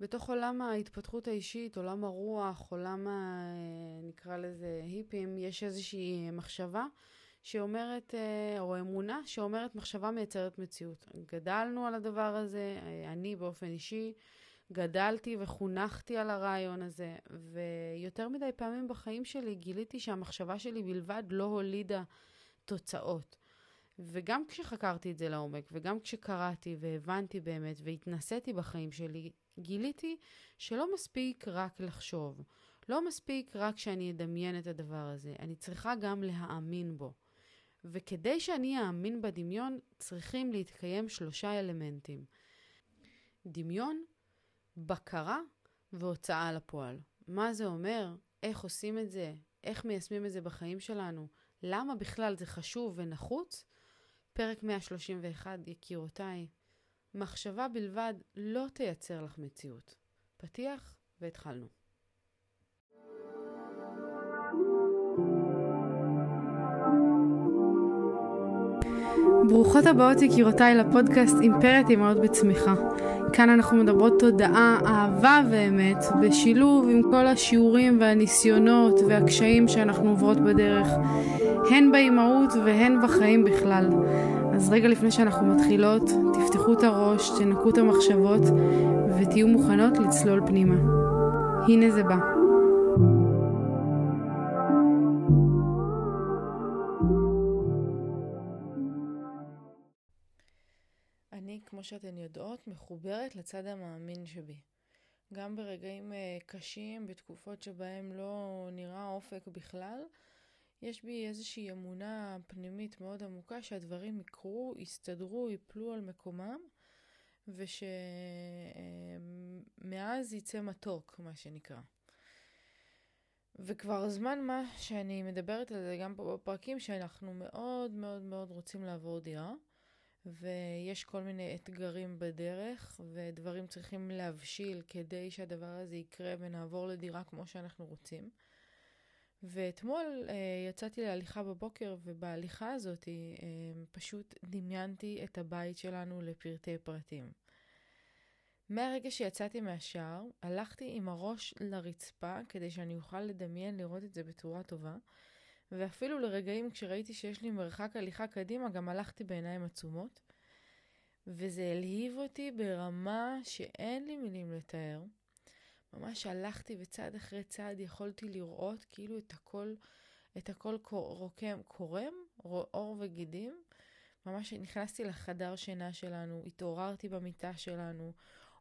בתוך עולם ההתפתחות האישית, עולם הרוח, עולם ה... נקרא לזה היפים, יש איזושהי מחשבה שאומרת, אה, או אמונה שאומרת מחשבה מייצרת מציאות. גדלנו על הדבר הזה, אה, אני באופן אישי גדלתי וחונכתי על הרעיון הזה, ויותר מדי פעמים בחיים שלי גיליתי שהמחשבה שלי בלבד לא הולידה תוצאות. וגם כשחקרתי את זה לעומק, וגם כשקראתי והבנתי באמת והתנסיתי בחיים שלי, גיליתי שלא מספיק רק לחשוב. לא מספיק רק שאני אדמיין את הדבר הזה, אני צריכה גם להאמין בו. וכדי שאני אאמין בדמיון, צריכים להתקיים שלושה אלמנטים. דמיון, בקרה והוצאה לפועל. מה זה אומר? איך עושים את זה? איך מיישמים את זה בחיים שלנו? למה בכלל זה חשוב ונחוץ? פרק 131, יקירותיי, מחשבה בלבד לא תייצר לך מציאות. פתיח והתחלנו. ברוכות הבאות יקירותיי לפודקאסט אימפרית אימהות בצמיחה. כאן אנחנו מדברות תודעה, אהבה ואמת, בשילוב עם כל השיעורים והניסיונות והקשיים שאנחנו עוברות בדרך, הן באימהות והן בחיים בכלל. אז רגע לפני שאנחנו מתחילות, תפתחו את הראש, תנקו את המחשבות ותהיו מוכנות לצלול פנימה. הנה זה בא. אני, כמו שאתן יודעות, מחוברת לצד המאמין שבי. גם ברגעים uh, קשים, בתקופות שבהם לא נראה אופק בכלל, יש בי איזושהי אמונה פנימית מאוד עמוקה שהדברים יקרו, יסתדרו, יפלו על מקומם, ושמאז יצא מתוק, מה שנקרא. וכבר זמן מה שאני מדברת על זה גם פה בפרקים, שאנחנו מאוד מאוד מאוד רוצים לעבור דירה. ויש כל מיני אתגרים בדרך, ודברים צריכים להבשיל כדי שהדבר הזה יקרה ונעבור לדירה כמו שאנחנו רוצים. ואתמול אה, יצאתי להליכה בבוקר, ובהליכה הזאת אה, פשוט דמיינתי את הבית שלנו לפרטי פרטים. מהרגע שיצאתי מהשער, הלכתי עם הראש לרצפה כדי שאני אוכל לדמיין לראות את זה בצורה טובה, ואפילו לרגעים כשראיתי שיש לי מרחק הליכה קדימה, גם הלכתי בעיניים עצומות, וזה הלהיב אותי ברמה שאין לי מילים לתאר. ממש הלכתי וצעד אחרי צעד יכולתי לראות כאילו את הכל, את הכל רוקם, קורם, עור וגידים. ממש נכנסתי לחדר שינה שלנו, התעוררתי במיטה שלנו,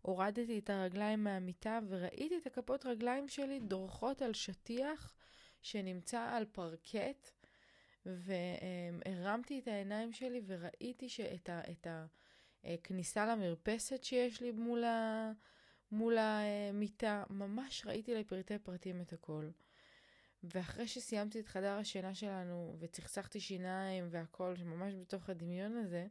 הורדתי את הרגליים מהמיטה וראיתי את הכפות רגליים שלי דורכות על שטיח שנמצא על פרקט, והרמתי את העיניים שלי וראיתי שאת ה, את הכניסה למרפסת שיש לי מול, ה, מול המיטה, ממש ראיתי לפרטי פרטים את הכל. ואחרי שסיימתי את חדר השינה שלנו וצחצחתי שיניים והכל, ממש בתוך הדמיון הזה,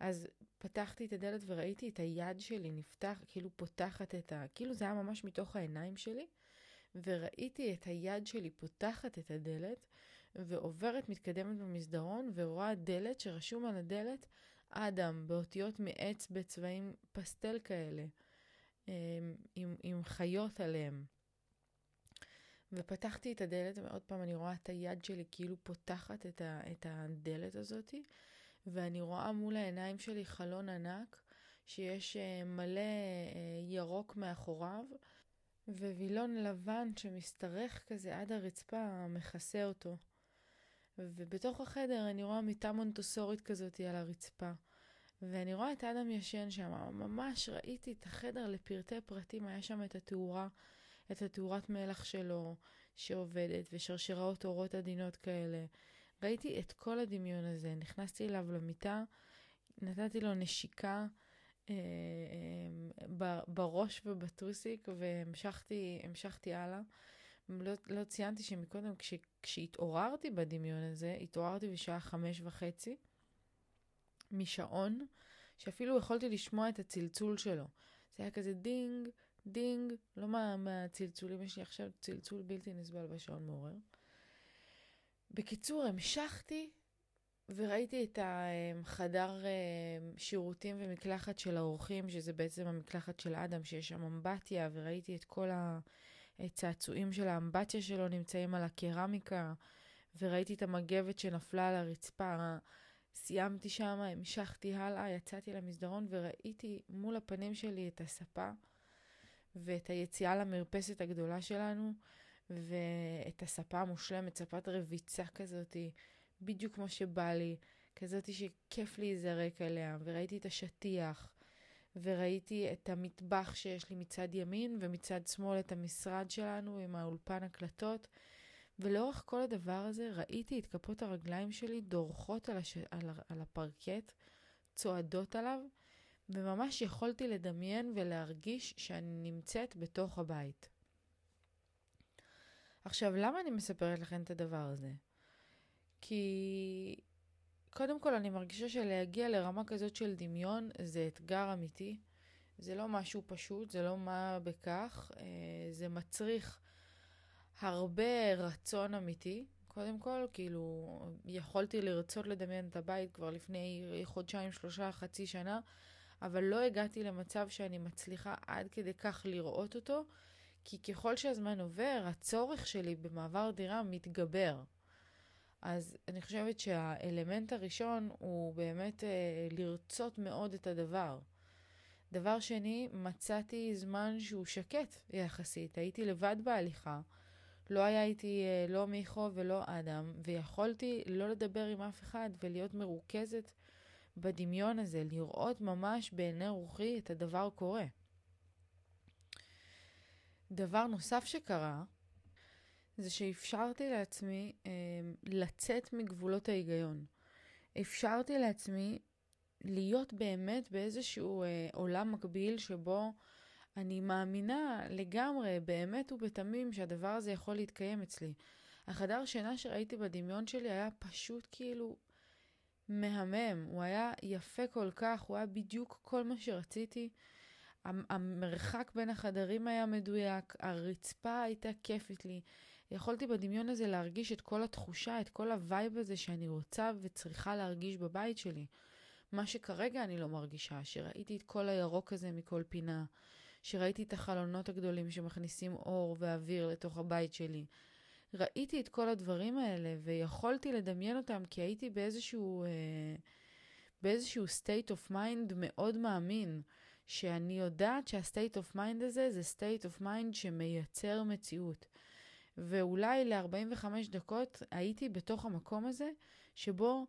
אז פתחתי את הדלת וראיתי את היד שלי נפתח, כאילו פותחת את ה... כאילו זה היה ממש מתוך העיניים שלי, וראיתי את היד שלי פותחת את הדלת, ועוברת, מתקדמת במסדרון, ורואה דלת שרשום על הדלת אדם, באותיות מעץ בצבעים פסטל כאלה, עם, עם חיות עליהם. ופתחתי את הדלת, ועוד פעם אני רואה את היד שלי כאילו פותחת את, ה, את הדלת הזאתי, ואני רואה מול העיניים שלי חלון ענק, שיש אה, מלא אה, ירוק מאחוריו, ווילון לבן שמשתרך כזה עד הרצפה מכסה אותו. ובתוך החדר אני רואה מיטה מונטוסורית כזאת על הרצפה. ואני רואה את אדם ישן שם, ממש ראיתי את החדר לפרטי פרטים, היה שם את התאורה, את התאורת מלח שלו שעובדת, ושרשראות אורות עדינות כאלה. ראיתי את כל הדמיון הזה, נכנסתי אליו למיטה, נתתי לו נשיקה אה, אה, בראש ובטוסיק, והמשכתי הלאה. לא, לא ציינתי שמקודם, כש, כשהתעוררתי בדמיון הזה, התעוררתי בשעה חמש וחצי משעון, שאפילו יכולתי לשמוע את הצלצול שלו. זה היה כזה דינג, דינג, לא מה, מהצלצולים, יש לי עכשיו צלצול בלתי נסבל בשעון מעורר. בקיצור, המשכתי וראיתי את החדר שירותים ומקלחת של האורחים, שזה בעצם המקלחת של אדם, שיש שם אמבטיה, וראיתי את כל הצעצועים של האמבטיה שלו נמצאים על הקרמיקה, וראיתי את המגבת שנפלה על הרצפה. סיימתי שם, המשכתי הלאה, יצאתי למסדרון וראיתי מול הפנים שלי את הספה ואת היציאה למרפסת הגדולה שלנו ואת הספה המושלמת, ספת רביצה כזאתי, בדיוק כמו שבא לי, כזאתי שכיף להיזרק עליה, וראיתי את השטיח, וראיתי את המטבח שיש לי מצד ימין ומצד שמאל את המשרד שלנו עם האולפן הקלטות. ולאורך כל הדבר הזה ראיתי את כפות הרגליים שלי דורכות על, הש... על, על הפרקט, צועדות עליו, וממש יכולתי לדמיין ולהרגיש שאני נמצאת בתוך הבית. עכשיו, למה אני מספרת לכם את הדבר הזה? כי קודם כל אני מרגישה שלהגיע לרמה כזאת של דמיון זה אתגר אמיתי. זה לא משהו פשוט, זה לא מה בכך, אה, זה מצריך הרבה רצון אמיתי. קודם כל, כאילו, יכולתי לרצות לדמיין את הבית כבר לפני חודשיים, שלושה, חצי שנה, אבל לא הגעתי למצב שאני מצליחה עד כדי כך לראות אותו, כי ככל שהזמן עובר, הצורך שלי במעבר דירה מתגבר. אז אני חושבת שהאלמנט הראשון הוא באמת אה, לרצות מאוד את הדבר. דבר שני, מצאתי זמן שהוא שקט יחסית. הייתי לבד בהליכה. לא היה איתי אה, לא מיכו ולא אדם, ויכולתי לא לדבר עם אף אחד ולהיות מרוכזת בדמיון הזה, לראות ממש בעיני רוחי את הדבר קורה. דבר נוסף שקרה, זה שאפשרתי לעצמי אה, לצאת מגבולות ההיגיון. אפשרתי לעצמי להיות באמת באיזשהו אה, עולם מקביל שבו אני מאמינה לגמרי, באמת ובתמים, שהדבר הזה יכול להתקיים אצלי. החדר שינה שראיתי בדמיון שלי היה פשוט כאילו מהמם. הוא היה יפה כל כך, הוא היה בדיוק כל מה שרציתי. המרחק בין החדרים היה מדויק, הרצפה הייתה כיפית לי. יכולתי בדמיון הזה להרגיש את כל התחושה, את כל ה vibe הזה שאני רוצה וצריכה להרגיש בבית שלי. מה שכרגע אני לא מרגישה, שראיתי את כל הירוק הזה מכל פינה, שראיתי את החלונות הגדולים שמכניסים אור ואוויר לתוך הבית שלי. ראיתי את כל הדברים האלה ויכולתי לדמיין אותם כי הייתי באיזשהו, אה, באיזשהו state of mind מאוד מאמין, שאני יודעת שה-state of mind הזה זה state of mind שמייצר מציאות. ואולי ל-45 דקות הייתי בתוך המקום הזה שבו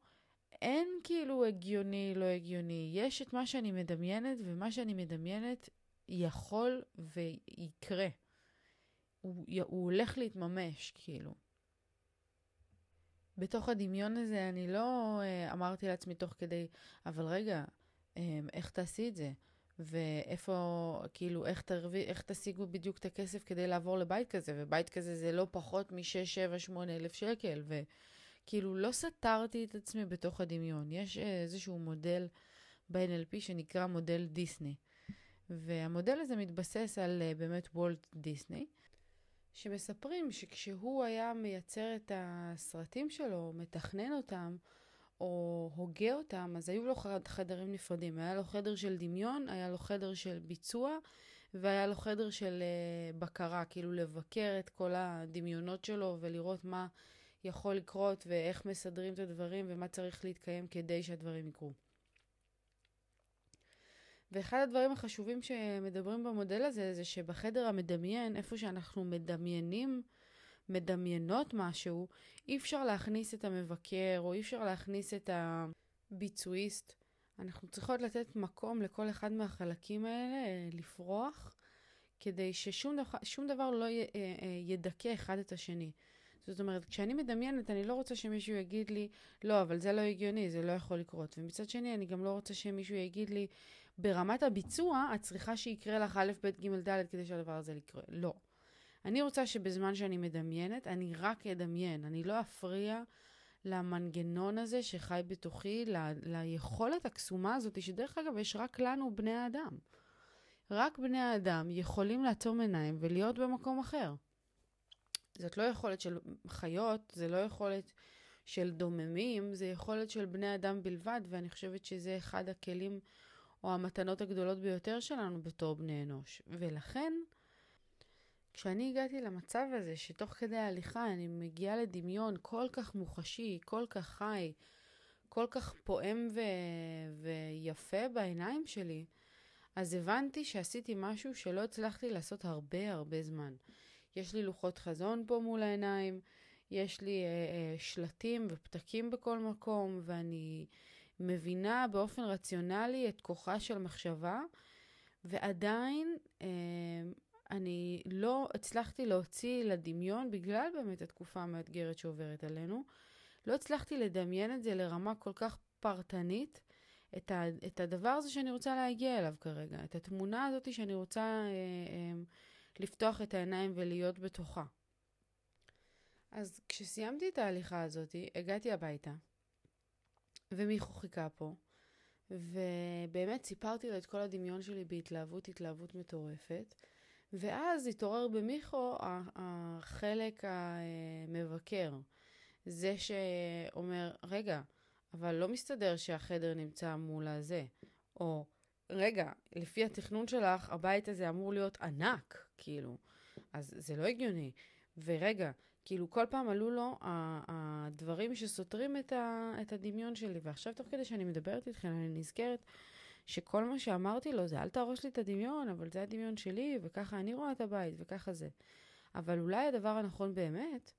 אין כאילו הגיוני, לא הגיוני. יש את מה שאני מדמיינת, ומה שאני מדמיינת יכול ויקרה. הוא, הוא הולך להתממש, כאילו. בתוך הדמיון הזה אני לא אה, אמרתי לעצמי תוך כדי, אבל רגע, אה, איך תעשי את זה? ואיפה, כאילו, איך, תרווי, איך תשיגו בדיוק את הכסף כדי לעבור לבית כזה? ובית כזה זה לא פחות מ-6, 7, 8 אלף שקל. וכאילו, לא סתרתי את עצמי בתוך הדמיון. יש איזשהו מודל ב-NLP שנקרא מודל דיסני. והמודל הזה מתבסס על uh, באמת וולט דיסני, שמספרים שכשהוא היה מייצר את הסרטים שלו, מתכנן אותם, או הוגה אותם, אז היו לו חדרים נפרדים. היה לו חדר של דמיון, היה לו חדר של ביצוע, והיה לו חדר של uh, בקרה, כאילו לבקר את כל הדמיונות שלו ולראות מה יכול לקרות ואיך מסדרים את הדברים ומה צריך להתקיים כדי שהדברים יקרו. ואחד הדברים החשובים שמדברים במודל הזה, זה שבחדר המדמיין, איפה שאנחנו מדמיינים, מדמיינות משהו, אי אפשר להכניס את המבקר, או אי אפשר להכניס את הביצועיסט. אנחנו צריכות לתת מקום לכל אחד מהחלקים האלה אה, לפרוח, כדי ששום דבר, דבר לא אה, אה, ידכא אחד את השני. זאת אומרת, כשאני מדמיינת, אני לא רוצה שמישהו יגיד לי, לא, אבל זה לא הגיוני, זה לא יכול לקרות. ומצד שני, אני גם לא רוצה שמישהו יגיד לי, ברמת הביצוע, את צריכה שיקרה לך א', ב', ג', ד' כדי שהדבר הזה יקרה. לא. אני רוצה שבזמן שאני מדמיינת, אני רק אדמיין. אני לא אפריע למנגנון הזה שחי בתוכי, ל- ליכולת הקסומה הזאת, שדרך אגב, יש רק לנו, בני האדם. רק בני האדם יכולים לעצום עיניים ולהיות במקום אחר. זאת לא יכולת של חיות, זה לא יכולת של דוממים, זה יכולת של בני אדם בלבד, ואני חושבת שזה אחד הכלים או המתנות הגדולות ביותר שלנו בתור בני אנוש. ולכן, כשאני הגעתי למצב הזה, שתוך כדי ההליכה אני מגיעה לדמיון כל כך מוחשי, כל כך חי, כל כך פועם ו... ויפה בעיניים שלי, אז הבנתי שעשיתי משהו שלא הצלחתי לעשות הרבה הרבה זמן. יש לי לוחות חזון פה מול העיניים, יש לי אה, אה, שלטים ופתקים בכל מקום, ואני מבינה באופן רציונלי את כוחה של מחשבה, ועדיין אה, אני לא הצלחתי להוציא לדמיון, בגלל באמת התקופה המאתגרת שעוברת עלינו, לא הצלחתי לדמיין את זה לרמה כל כך פרטנית, את, ה, את הדבר הזה שאני רוצה להגיע אליו כרגע, את התמונה הזאת שאני רוצה אה, אה, לפתוח את העיניים ולהיות בתוכה. אז כשסיימתי את ההליכה הזאת, הגעתי הביתה, ומיכו חיכה פה, ובאמת סיפרתי לו את כל הדמיון שלי בהתלהבות, התלהבות מטורפת, ואז התעורר במיכו החלק המבקר. זה שאומר, רגע, אבל לא מסתדר שהחדר נמצא מול הזה. או, רגע, לפי התכנון שלך, הבית הזה אמור להיות ענק, כאילו. אז זה לא הגיוני. ורגע, כאילו כל פעם עלו לו הדברים שסותרים את, את הדמיון שלי. ועכשיו, תוך כדי שאני מדברת איתכם, אני נזכרת שכל מה שאמרתי לו זה, אל תהרוס לי את הדמיון, אבל זה הדמיון שלי, וככה אני רואה את הבית, וככה זה. אבל אולי הדבר הנכון באמת,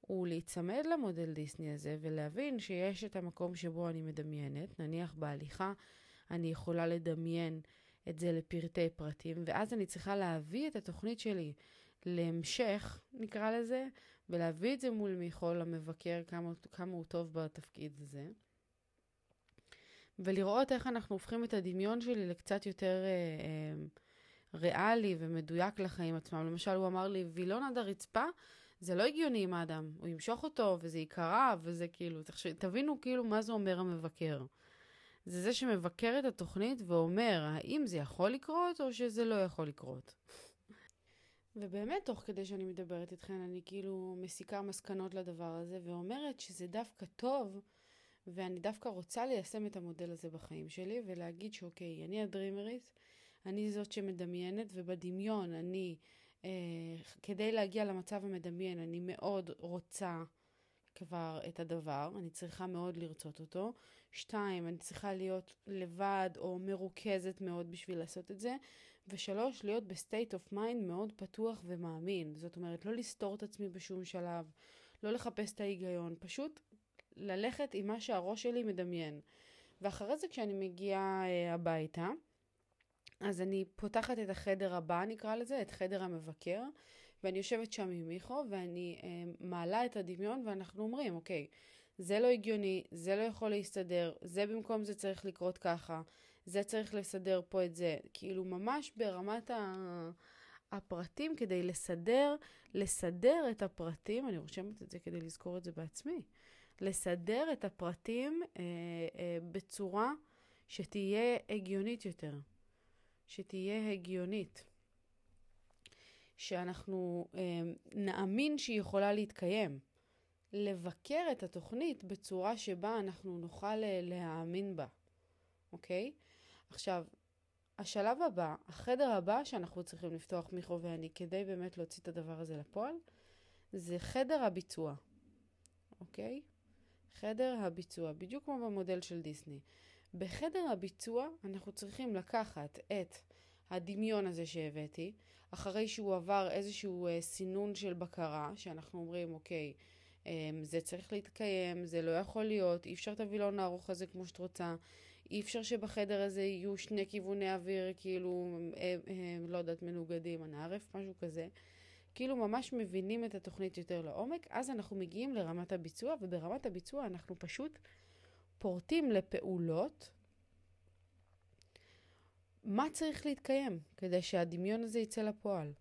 הוא להיצמד למודל דיסני הזה ולהבין שיש את המקום שבו אני מדמיינת, נניח בהליכה, אני יכולה לדמיין את זה לפרטי פרטים, ואז אני צריכה להביא את התוכנית שלי להמשך, נקרא לזה, ולהביא את זה מול מיכול המבקר, כמה, כמה הוא טוב בתפקיד הזה. ולראות איך אנחנו הופכים את הדמיון שלי לקצת יותר אה, אה, ריאלי ומדויק לחיים עצמם. למשל, הוא אמר לי, וילון עד הרצפה זה לא הגיוני עם האדם, הוא ימשוך אותו וזה ייקרע וזה כאילו, תחשב, תבינו כאילו מה זה אומר המבקר. זה זה שמבקר את התוכנית ואומר האם זה יכול לקרות או שזה לא יכול לקרות. ובאמת, תוך כדי שאני מדברת איתכן, אני כאילו מסיקה מסקנות לדבר הזה ואומרת שזה דווקא טוב, ואני דווקא רוצה ליישם את המודל הזה בחיים שלי ולהגיד שאוקיי, אני הדרימרית, אני זאת שמדמיינת, ובדמיון אני אה, כדי להגיע למצב המדמיין, אני מאוד רוצה כבר את הדבר, אני צריכה מאוד לרצות אותו. שתיים, אני צריכה להיות לבד או מרוכזת מאוד בשביל לעשות את זה. ושלוש, להיות ב state of mind מאוד פתוח ומאמין. זאת אומרת, לא לסתור את עצמי בשום שלב, לא לחפש את ההיגיון, פשוט ללכת עם מה שהראש שלי מדמיין. ואחרי זה כשאני מגיעה אה, הביתה, אז אני פותחת את החדר הבא, נקרא לזה, את חדר המבקר, ואני יושבת שם עם מיכו, ואני אה, מעלה את הדמיון, ואנחנו אומרים, אוקיי, זה לא הגיוני, זה לא יכול להסתדר, זה במקום זה צריך לקרות ככה, זה צריך לסדר פה את זה. כאילו, ממש ברמת ה... הפרטים, כדי לסדר, לסדר את הפרטים, אני רושמת את זה כדי לזכור את זה בעצמי, לסדר את הפרטים אה, אה, בצורה שתהיה הגיונית יותר. שתהיה הגיונית, שאנחנו אה, נאמין שהיא יכולה להתקיים. לבקר את התוכנית בצורה שבה אנחנו נוכל אה, להאמין בה, אוקיי? עכשיו, השלב הבא, החדר הבא שאנחנו צריכים לפתוח מיכו ואני כדי באמת להוציא את הדבר הזה לפועל, זה חדר הביצוע, אוקיי? חדר הביצוע, בדיוק כמו במודל של דיסני. בחדר הביצוע אנחנו צריכים לקחת את הדמיון הזה שהבאתי, אחרי שהוא עבר איזשהו אה, סינון של בקרה, שאנחנו אומרים, אוקיי, אה, זה צריך להתקיים, זה לא יכול להיות, אי אפשר את הווילון הארוך הזה כמו שאת רוצה, אי אפשר שבחדר הזה יהיו שני כיווני אוויר, כאילו, אה, אה, לא יודעת, מנוגדים, אנא ערף, משהו כזה. כאילו ממש מבינים את התוכנית יותר לעומק, אז אנחנו מגיעים לרמת הביצוע, וברמת הביצוע אנחנו פשוט פורטים לפעולות מה צריך להתקיים כדי שהדמיון הזה יצא לפועל.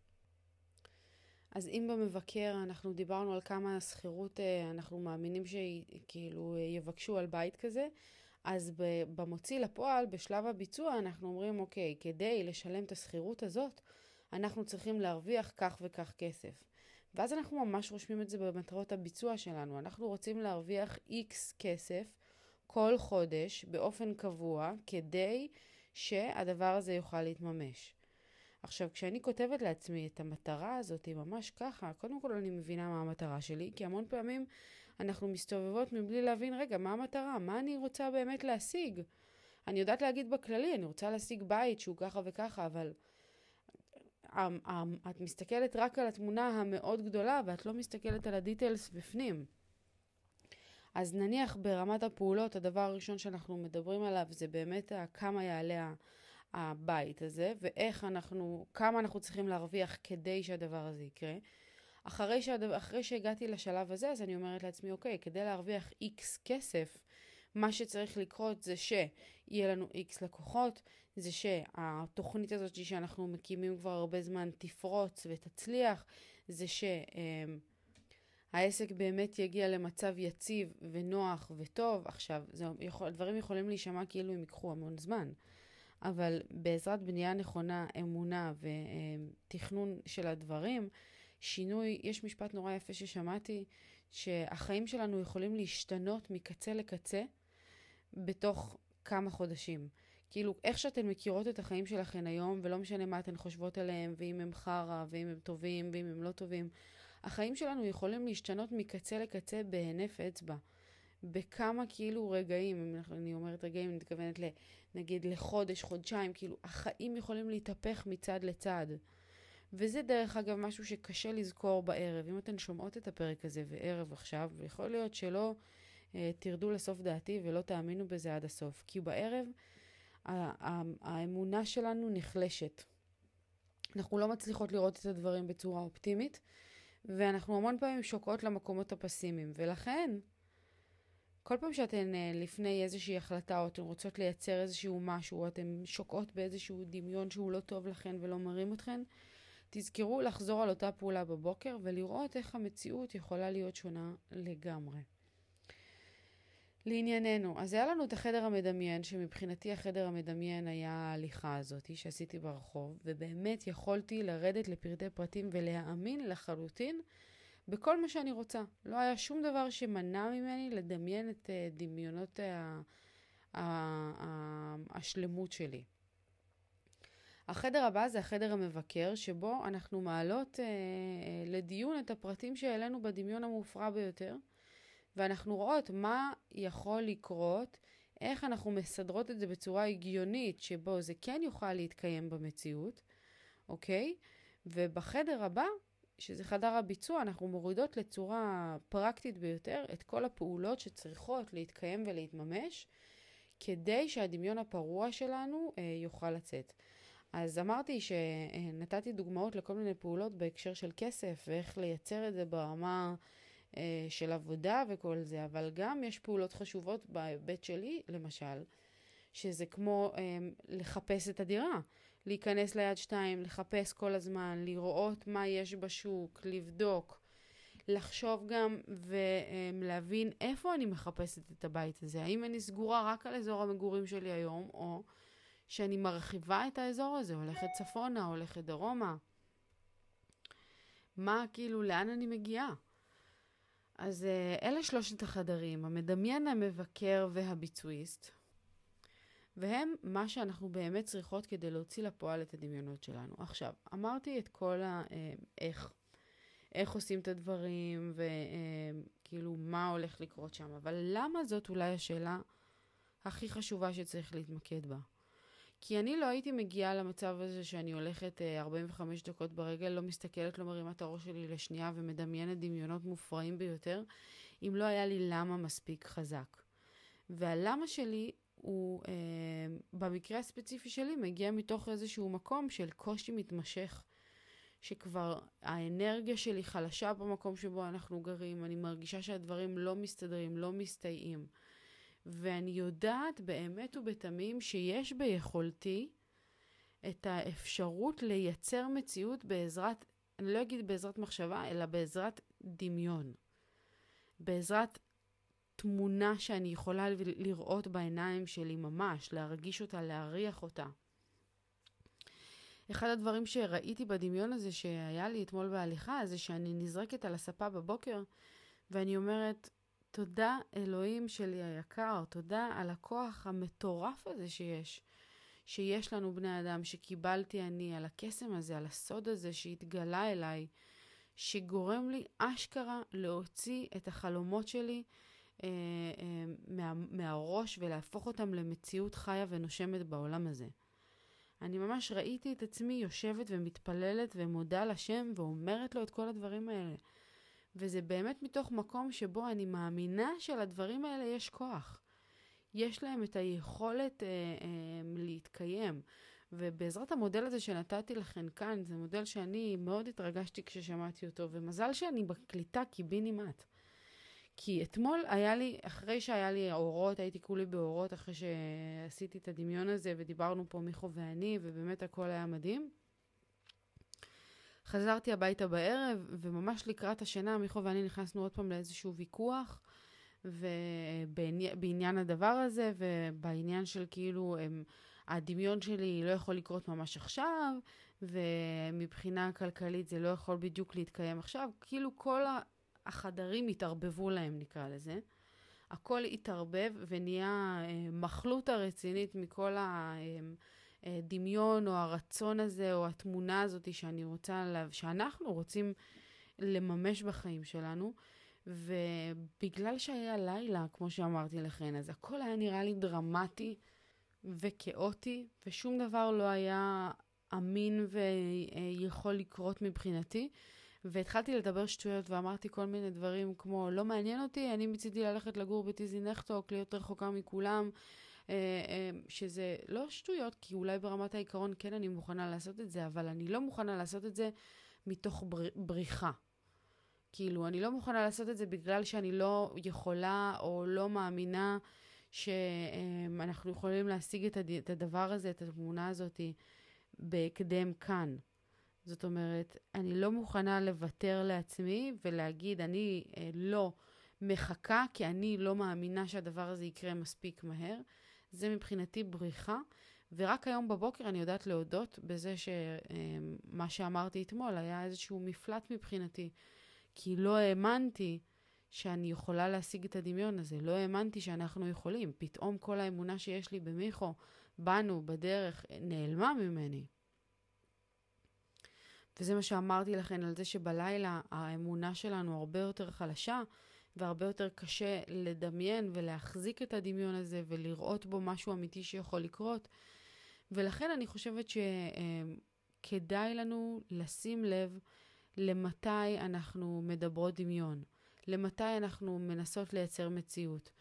אז אם במבקר אנחנו דיברנו על כמה שכירות אה, אנחנו מאמינים שכאילו יבקשו על בית כזה, אז במוציא לפועל, בשלב הביצוע, אנחנו אומרים, אוקיי, כדי לשלם את השכירות הזאת, אנחנו צריכים להרוויח כך וכך כסף. ואז אנחנו ממש רושמים את זה במטרות הביצוע שלנו. אנחנו רוצים להרוויח X כסף כל חודש באופן קבוע, כדי שהדבר הזה יוכל להתממש. עכשיו, כשאני כותבת לעצמי את המטרה הזאת, ממש ככה, קודם כל אני מבינה מה המטרה שלי, כי המון פעמים אנחנו מסתובבות מבלי להבין, רגע, מה המטרה? מה אני רוצה באמת להשיג? אני יודעת להגיד בכללי, אני רוצה להשיג בית שהוא ככה וככה, אבל את מסתכלת רק על התמונה המאוד גדולה, ואת לא מסתכלת על הדיטיילס בפנים. אז נניח ברמת הפעולות, הדבר הראשון שאנחנו מדברים עליו זה באמת כמה יעלה הבית הזה, ואיך אנחנו, כמה אנחנו צריכים להרוויח כדי שהדבר הזה יקרה. אחרי, שהדבר, אחרי שהגעתי לשלב הזה, אז אני אומרת לעצמי, אוקיי, כדי להרוויח איקס כסף, מה שצריך לקרות זה שיהיה לנו איקס לקוחות, זה שהתוכנית הזאת שאנחנו מקימים כבר הרבה זמן תפרוץ ותצליח, זה שהעסק באמת יגיע למצב יציב ונוח וטוב. עכשיו, זה יכול, דברים יכולים להישמע כאילו הם ייקחו המון זמן. אבל בעזרת בנייה נכונה, אמונה ותכנון של הדברים, שינוי, יש משפט נורא יפה ששמעתי, שהחיים שלנו יכולים להשתנות מקצה לקצה בתוך כמה חודשים. כאילו, איך שאתן מכירות את החיים שלכן היום, ולא משנה מה אתן חושבות עליהם, ואם הם חרא, ואם הם טובים, ואם הם לא טובים, החיים שלנו יכולים להשתנות מקצה לקצה בהינף אצבע. בכמה כאילו רגעים, אם אני אומרת רגעים, אני מתכוונת נגיד לחודש, חודשיים, כאילו החיים יכולים להתהפך מצד לצד. וזה דרך אגב משהו שקשה לזכור בערב. אם אתן שומעות את הפרק הזה וערב עכשיו, יכול להיות שלא אה, תרדו לסוף דעתי ולא תאמינו בזה עד הסוף. כי בערב האמונה שלנו נחלשת. אנחנו לא מצליחות לראות את הדברים בצורה אופטימית, ואנחנו המון פעמים שוקעות למקומות הפסימיים. ולכן, כל פעם שאתן אה, לפני איזושהי החלטה, או אתן רוצות לייצר איזשהו משהו, או אתן שוקעות באיזשהו דמיון שהוא לא טוב לכן ולא מרים אתכן, תזכרו לחזור על אותה פעולה בבוקר ולראות איך המציאות יכולה להיות שונה לגמרי. לענייננו, אז היה לנו את החדר המדמיין, שמבחינתי החדר המדמיין היה ההליכה הזאת שעשיתי ברחוב, ובאמת יכולתי לרדת לפרטי פרטים ולהאמין לחלוטין בכל מה שאני רוצה. לא היה שום דבר שמנע ממני לדמיין את uh, דמיונות ה- ה- ה- השלמות שלי. החדר הבא זה החדר המבקר, שבו אנחנו מעלות uh, לדיון את הפרטים שהעלינו בדמיון המופרע ביותר. ואנחנו רואות מה יכול לקרות, איך אנחנו מסדרות את זה בצורה הגיונית, שבו זה כן יוכל להתקיים במציאות, אוקיי? ובחדר הבא, שזה חדר הביצוע, אנחנו מורידות לצורה פרקטית ביותר את כל הפעולות שצריכות להתקיים ולהתממש, כדי שהדמיון הפרוע שלנו אה, יוכל לצאת. אז אמרתי שנתתי דוגמאות לכל מיני פעולות בהקשר של כסף, ואיך לייצר את זה ברמה אה, של עבודה וכל זה, אבל גם יש פעולות חשובות בהיבט שלי, למשל, שזה כמו אה, לחפש את הדירה, להיכנס ליד שתיים, לחפש כל הזמן, לראות מה יש בשוק, לבדוק, לחשוב גם ולהבין אה, איפה אני מחפשת את הבית הזה. האם אני סגורה רק על אזור המגורים שלי היום, או שאני מרחיבה את האזור הזה, הולכת צפונה, הולכת דרומה. מה, כאילו, לאן אני מגיעה? אז אה, אלה שלושת החדרים, המדמיין, המבקר והביצועיסט, והם מה שאנחנו באמת צריכות כדי להוציא לפועל את הדמיונות שלנו. עכשיו, אמרתי את כל ה... אה, איך, איך עושים את הדברים, וכאילו אה, מה הולך לקרות שם, אבל למה זאת אולי השאלה הכי חשובה שצריך להתמקד בה? כי אני לא הייתי מגיעה למצב הזה שאני הולכת אה, 45 דקות ברגל, לא מסתכלת, לא מרימה את הראש שלי לשנייה ומדמיינת דמיונות מופרעים ביותר, אם לא היה לי למה מספיק חזק. והלמה שלי הוא, אה, במקרה הספציפי שלי, מגיע מתוך איזשהו מקום של קושי מתמשך. שכבר האנרגיה שלי חלשה במקום שבו אנחנו גרים, אני מרגישה שהדברים לא מסתדרים, לא מסתייעים. ואני יודעת באמת ובתמים שיש ביכולתי את האפשרות לייצר מציאות בעזרת, אני לא אגיד בעזרת מחשבה, אלא בעזרת דמיון. בעזרת תמונה שאני יכולה לראות בעיניים שלי ממש, להרגיש אותה, להריח אותה. אחד הדברים שראיתי בדמיון הזה שהיה לי אתמול בהליכה, זה שאני נזרקת על הספה בבוקר, ואני אומרת, תודה אלוהים שלי היקר, תודה על הכוח המטורף הזה שיש. שיש לנו בני אדם, שקיבלתי אני, על הקסם הזה, על הסוד הזה שהתגלה אליי, שגורם לי אשכרה להוציא את החלומות שלי אה, אה, מה, מהראש ולהפוך אותם למציאות חיה ונושמת בעולם הזה. אני ממש ראיתי את עצמי יושבת ומתפללת ומודה לשם ואומרת לו את כל הדברים האלה. וזה באמת מתוך מקום שבו אני מאמינה שלדברים האלה יש כוח. יש להם את היכולת אה, אה, להתקיים. ובעזרת המודל הזה שנתתי לכם כאן, זה מודל שאני מאוד התרגשתי כששמעתי אותו, ומזל שאני בקליטה קיבינימט. כי אתמול היה לי, אחרי שהיה לי אורות, הייתי כולי באורות, אחרי שעשיתי את הדמיון הזה, ודיברנו פה מיכו ואני, ובאמת הכל היה מדהים. חזרתי הביתה בערב, וממש לקראת השינה, מיכו ואני נכנסנו עוד פעם לאיזשהו ויכוח, ובעניין הדבר הזה, ובעניין של כאילו, הם, הדמיון שלי לא יכול לקרות ממש עכשיו, ומבחינה כלכלית זה לא יכול בדיוק להתקיים עכשיו. כאילו כל החדרים התערבבו להם, נקרא לזה. הכל התערבב ונהיה אה, מחלוטה רצינית מכל הדמיון אה, או הרצון הזה או התמונה הזאת שאני רוצה, שאנחנו רוצים לממש בחיים שלנו. ובגלל שהיה לילה, כמו שאמרתי לכן, אז הכל היה נראה לי דרמטי וכאוטי, ושום דבר לא היה אמין ויכול לקרות מבחינתי. והתחלתי לדבר שטויות ואמרתי כל מיני דברים כמו, לא מעניין אותי, אני מצידי ללכת לגור בטיזי נחטוק, להיות רחוקה מכולם, שזה לא שטויות, כי אולי ברמת העיקרון כן אני מוכנה לעשות את זה, אבל אני לא מוכנה לעשות את זה מתוך בר, בריחה. כאילו, אני לא מוכנה לעשות את זה בגלל שאני לא יכולה או לא מאמינה שאנחנו יכולים להשיג את, הד... את הדבר הזה, את התמונה הזאת, בהקדם כאן. זאת אומרת, אני לא מוכנה לוותר לעצמי ולהגיד, אני אה, לא מחכה כי אני לא מאמינה שהדבר הזה יקרה מספיק מהר. זה מבחינתי בריחה. ורק היום בבוקר אני יודעת להודות בזה שמה אה, שאמרתי אתמול היה איזשהו מפלט מבחינתי. כי לא האמנתי שאני יכולה להשיג את הדמיון הזה, לא האמנתי שאנחנו יכולים. פתאום כל האמונה שיש לי במיכו, בנו, בדרך, נעלמה ממני. וזה מה שאמרתי לכם על זה שבלילה האמונה שלנו הרבה יותר חלשה והרבה יותר קשה לדמיין ולהחזיק את הדמיון הזה ולראות בו משהו אמיתי שיכול לקרות. ולכן אני חושבת שכדאי לנו לשים לב למתי אנחנו מדברות דמיון, למתי אנחנו מנסות לייצר מציאות.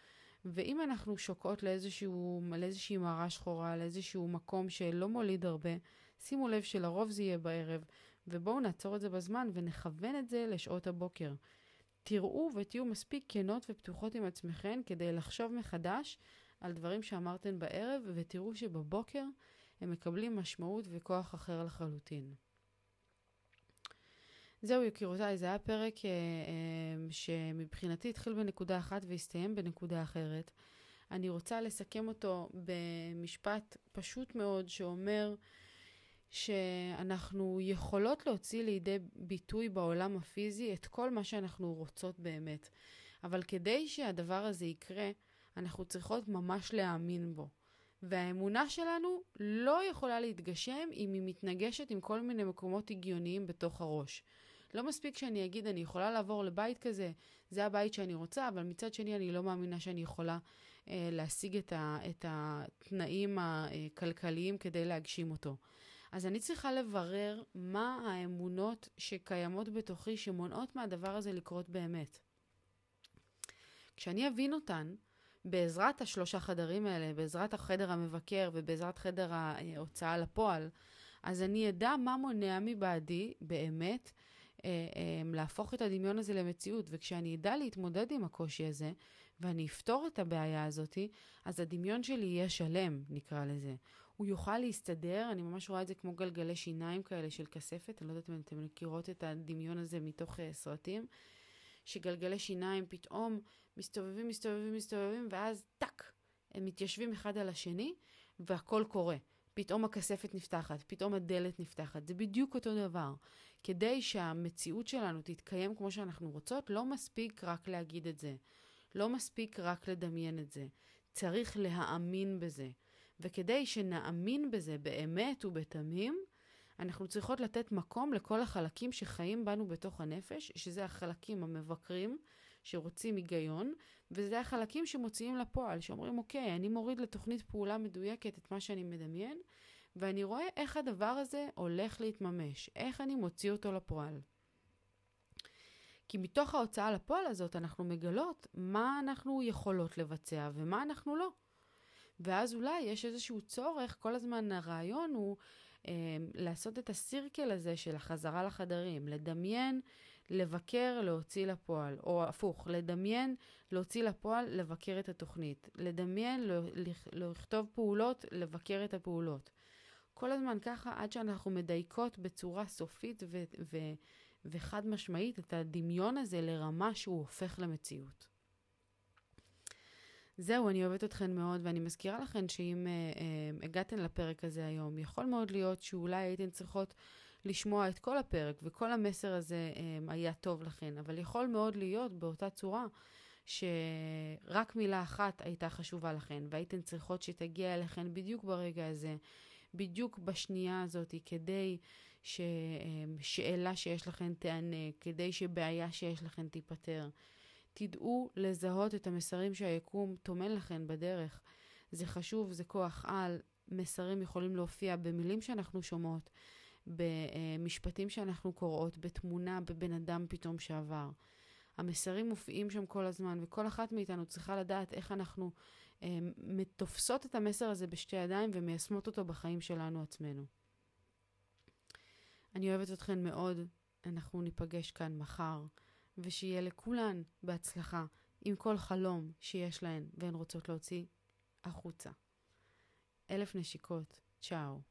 ואם אנחנו שוקעות לאיזשהו, לאיזושהי מראה שחורה, לאיזשהו מקום שלא מוליד הרבה, שימו לב שלרוב זה יהיה בערב, ובואו נעצור את זה בזמן ונכוון את זה לשעות הבוקר. תראו ותהיו מספיק כנות ופתוחות עם עצמכן כדי לחשוב מחדש על דברים שאמרתן בערב, ותראו שבבוקר הם מקבלים משמעות וכוח אחר לחלוטין. זהו יקירותיי, זה היה פרק אה, אה, שמבחינתי התחיל בנקודה אחת והסתיים בנקודה אחרת. אני רוצה לסכם אותו במשפט פשוט מאוד שאומר שאנחנו יכולות להוציא לידי ביטוי בעולם הפיזי את כל מה שאנחנו רוצות באמת. אבל כדי שהדבר הזה יקרה, אנחנו צריכות ממש להאמין בו. והאמונה שלנו לא יכולה להתגשם אם היא מתנגשת עם כל מיני מקומות הגיוניים בתוך הראש. לא מספיק שאני אגיד, אני יכולה לעבור לבית כזה, זה הבית שאני רוצה, אבל מצד שני אני לא מאמינה שאני יכולה אה, להשיג את, ה, את התנאים הכלכליים כדי להגשים אותו. אז אני צריכה לברר מה האמונות שקיימות בתוכי שמונעות מהדבר הזה לקרות באמת. כשאני אבין אותן, בעזרת השלושה חדרים האלה, בעזרת החדר המבקר ובעזרת חדר ההוצאה לפועל, אז אני אדע מה מונע מבעדי באמת אה, אה, להפוך את הדמיון הזה למציאות. וכשאני אדע להתמודד עם הקושי הזה, ואני אפתור את הבעיה הזאת, אז הדמיון שלי יהיה שלם, נקרא לזה. הוא יוכל להסתדר, אני ממש רואה את זה כמו גלגלי שיניים כאלה של כספת, אני לא יודעת אם אתם מכירות את הדמיון הזה מתוך uh, סרטים, שגלגלי שיניים פתאום מסתובבים, מסתובבים, מסתובבים, ואז טאק, הם מתיישבים אחד על השני, והכל קורה. פתאום הכספת נפתחת, פתאום הדלת נפתחת. זה בדיוק אותו דבר. כדי שהמציאות שלנו תתקיים כמו שאנחנו רוצות, לא מספיק רק להגיד את זה. לא מספיק רק לדמיין את זה. צריך להאמין בזה. וכדי שנאמין בזה באמת ובתמים, אנחנו צריכות לתת מקום לכל החלקים שחיים בנו בתוך הנפש, שזה החלקים המבקרים, שרוצים היגיון, וזה החלקים שמוציאים לפועל, שאומרים, אוקיי, אני מוריד לתוכנית פעולה מדויקת את מה שאני מדמיין, ואני רואה איך הדבר הזה הולך להתממש, איך אני מוציא אותו לפועל. כי מתוך ההוצאה לפועל הזאת אנחנו מגלות מה אנחנו יכולות לבצע ומה אנחנו לא. ואז אולי יש איזשהו צורך, כל הזמן הרעיון הוא אה, לעשות את הסירקל הזה של החזרה לחדרים, לדמיין, לבקר, להוציא לפועל, או הפוך, לדמיין, להוציא לפועל, לבקר את התוכנית, לדמיין, לכתוב פעולות, לבקר את הפעולות. כל הזמן ככה עד שאנחנו מדייקות בצורה סופית ו- ו- וחד משמעית את הדמיון הזה לרמה שהוא הופך למציאות. זהו, אני אוהבת אתכן מאוד, ואני מזכירה לכן שאם אה, אה, הגעתן לפרק הזה היום, יכול מאוד להיות שאולי הייתן צריכות לשמוע את כל הפרק, וכל המסר הזה אה, היה טוב לכן, אבל יכול מאוד להיות באותה צורה שרק מילה אחת הייתה חשובה לכן, והייתן צריכות שתגיע אליכן בדיוק ברגע הזה, בדיוק בשנייה הזאת, כדי ששאלה שיש לכן תענה, כדי שבעיה שיש לכן תיפתר. תדעו לזהות את המסרים שהיקום טומן לכן בדרך. זה חשוב, זה כוח על. מסרים יכולים להופיע במילים שאנחנו שומעות, במשפטים שאנחנו קוראות, בתמונה, בבן אדם פתאום שעבר. המסרים מופיעים שם כל הזמן, וכל אחת מאיתנו צריכה לדעת איך אנחנו אה, תופסות את המסר הזה בשתי ידיים ומיישמות אותו בחיים שלנו עצמנו. אני אוהבת אתכן מאוד, אנחנו ניפגש כאן מחר. ושיהיה לכולן בהצלחה עם כל חלום שיש להן והן רוצות להוציא החוצה. אלף נשיקות, צ'או.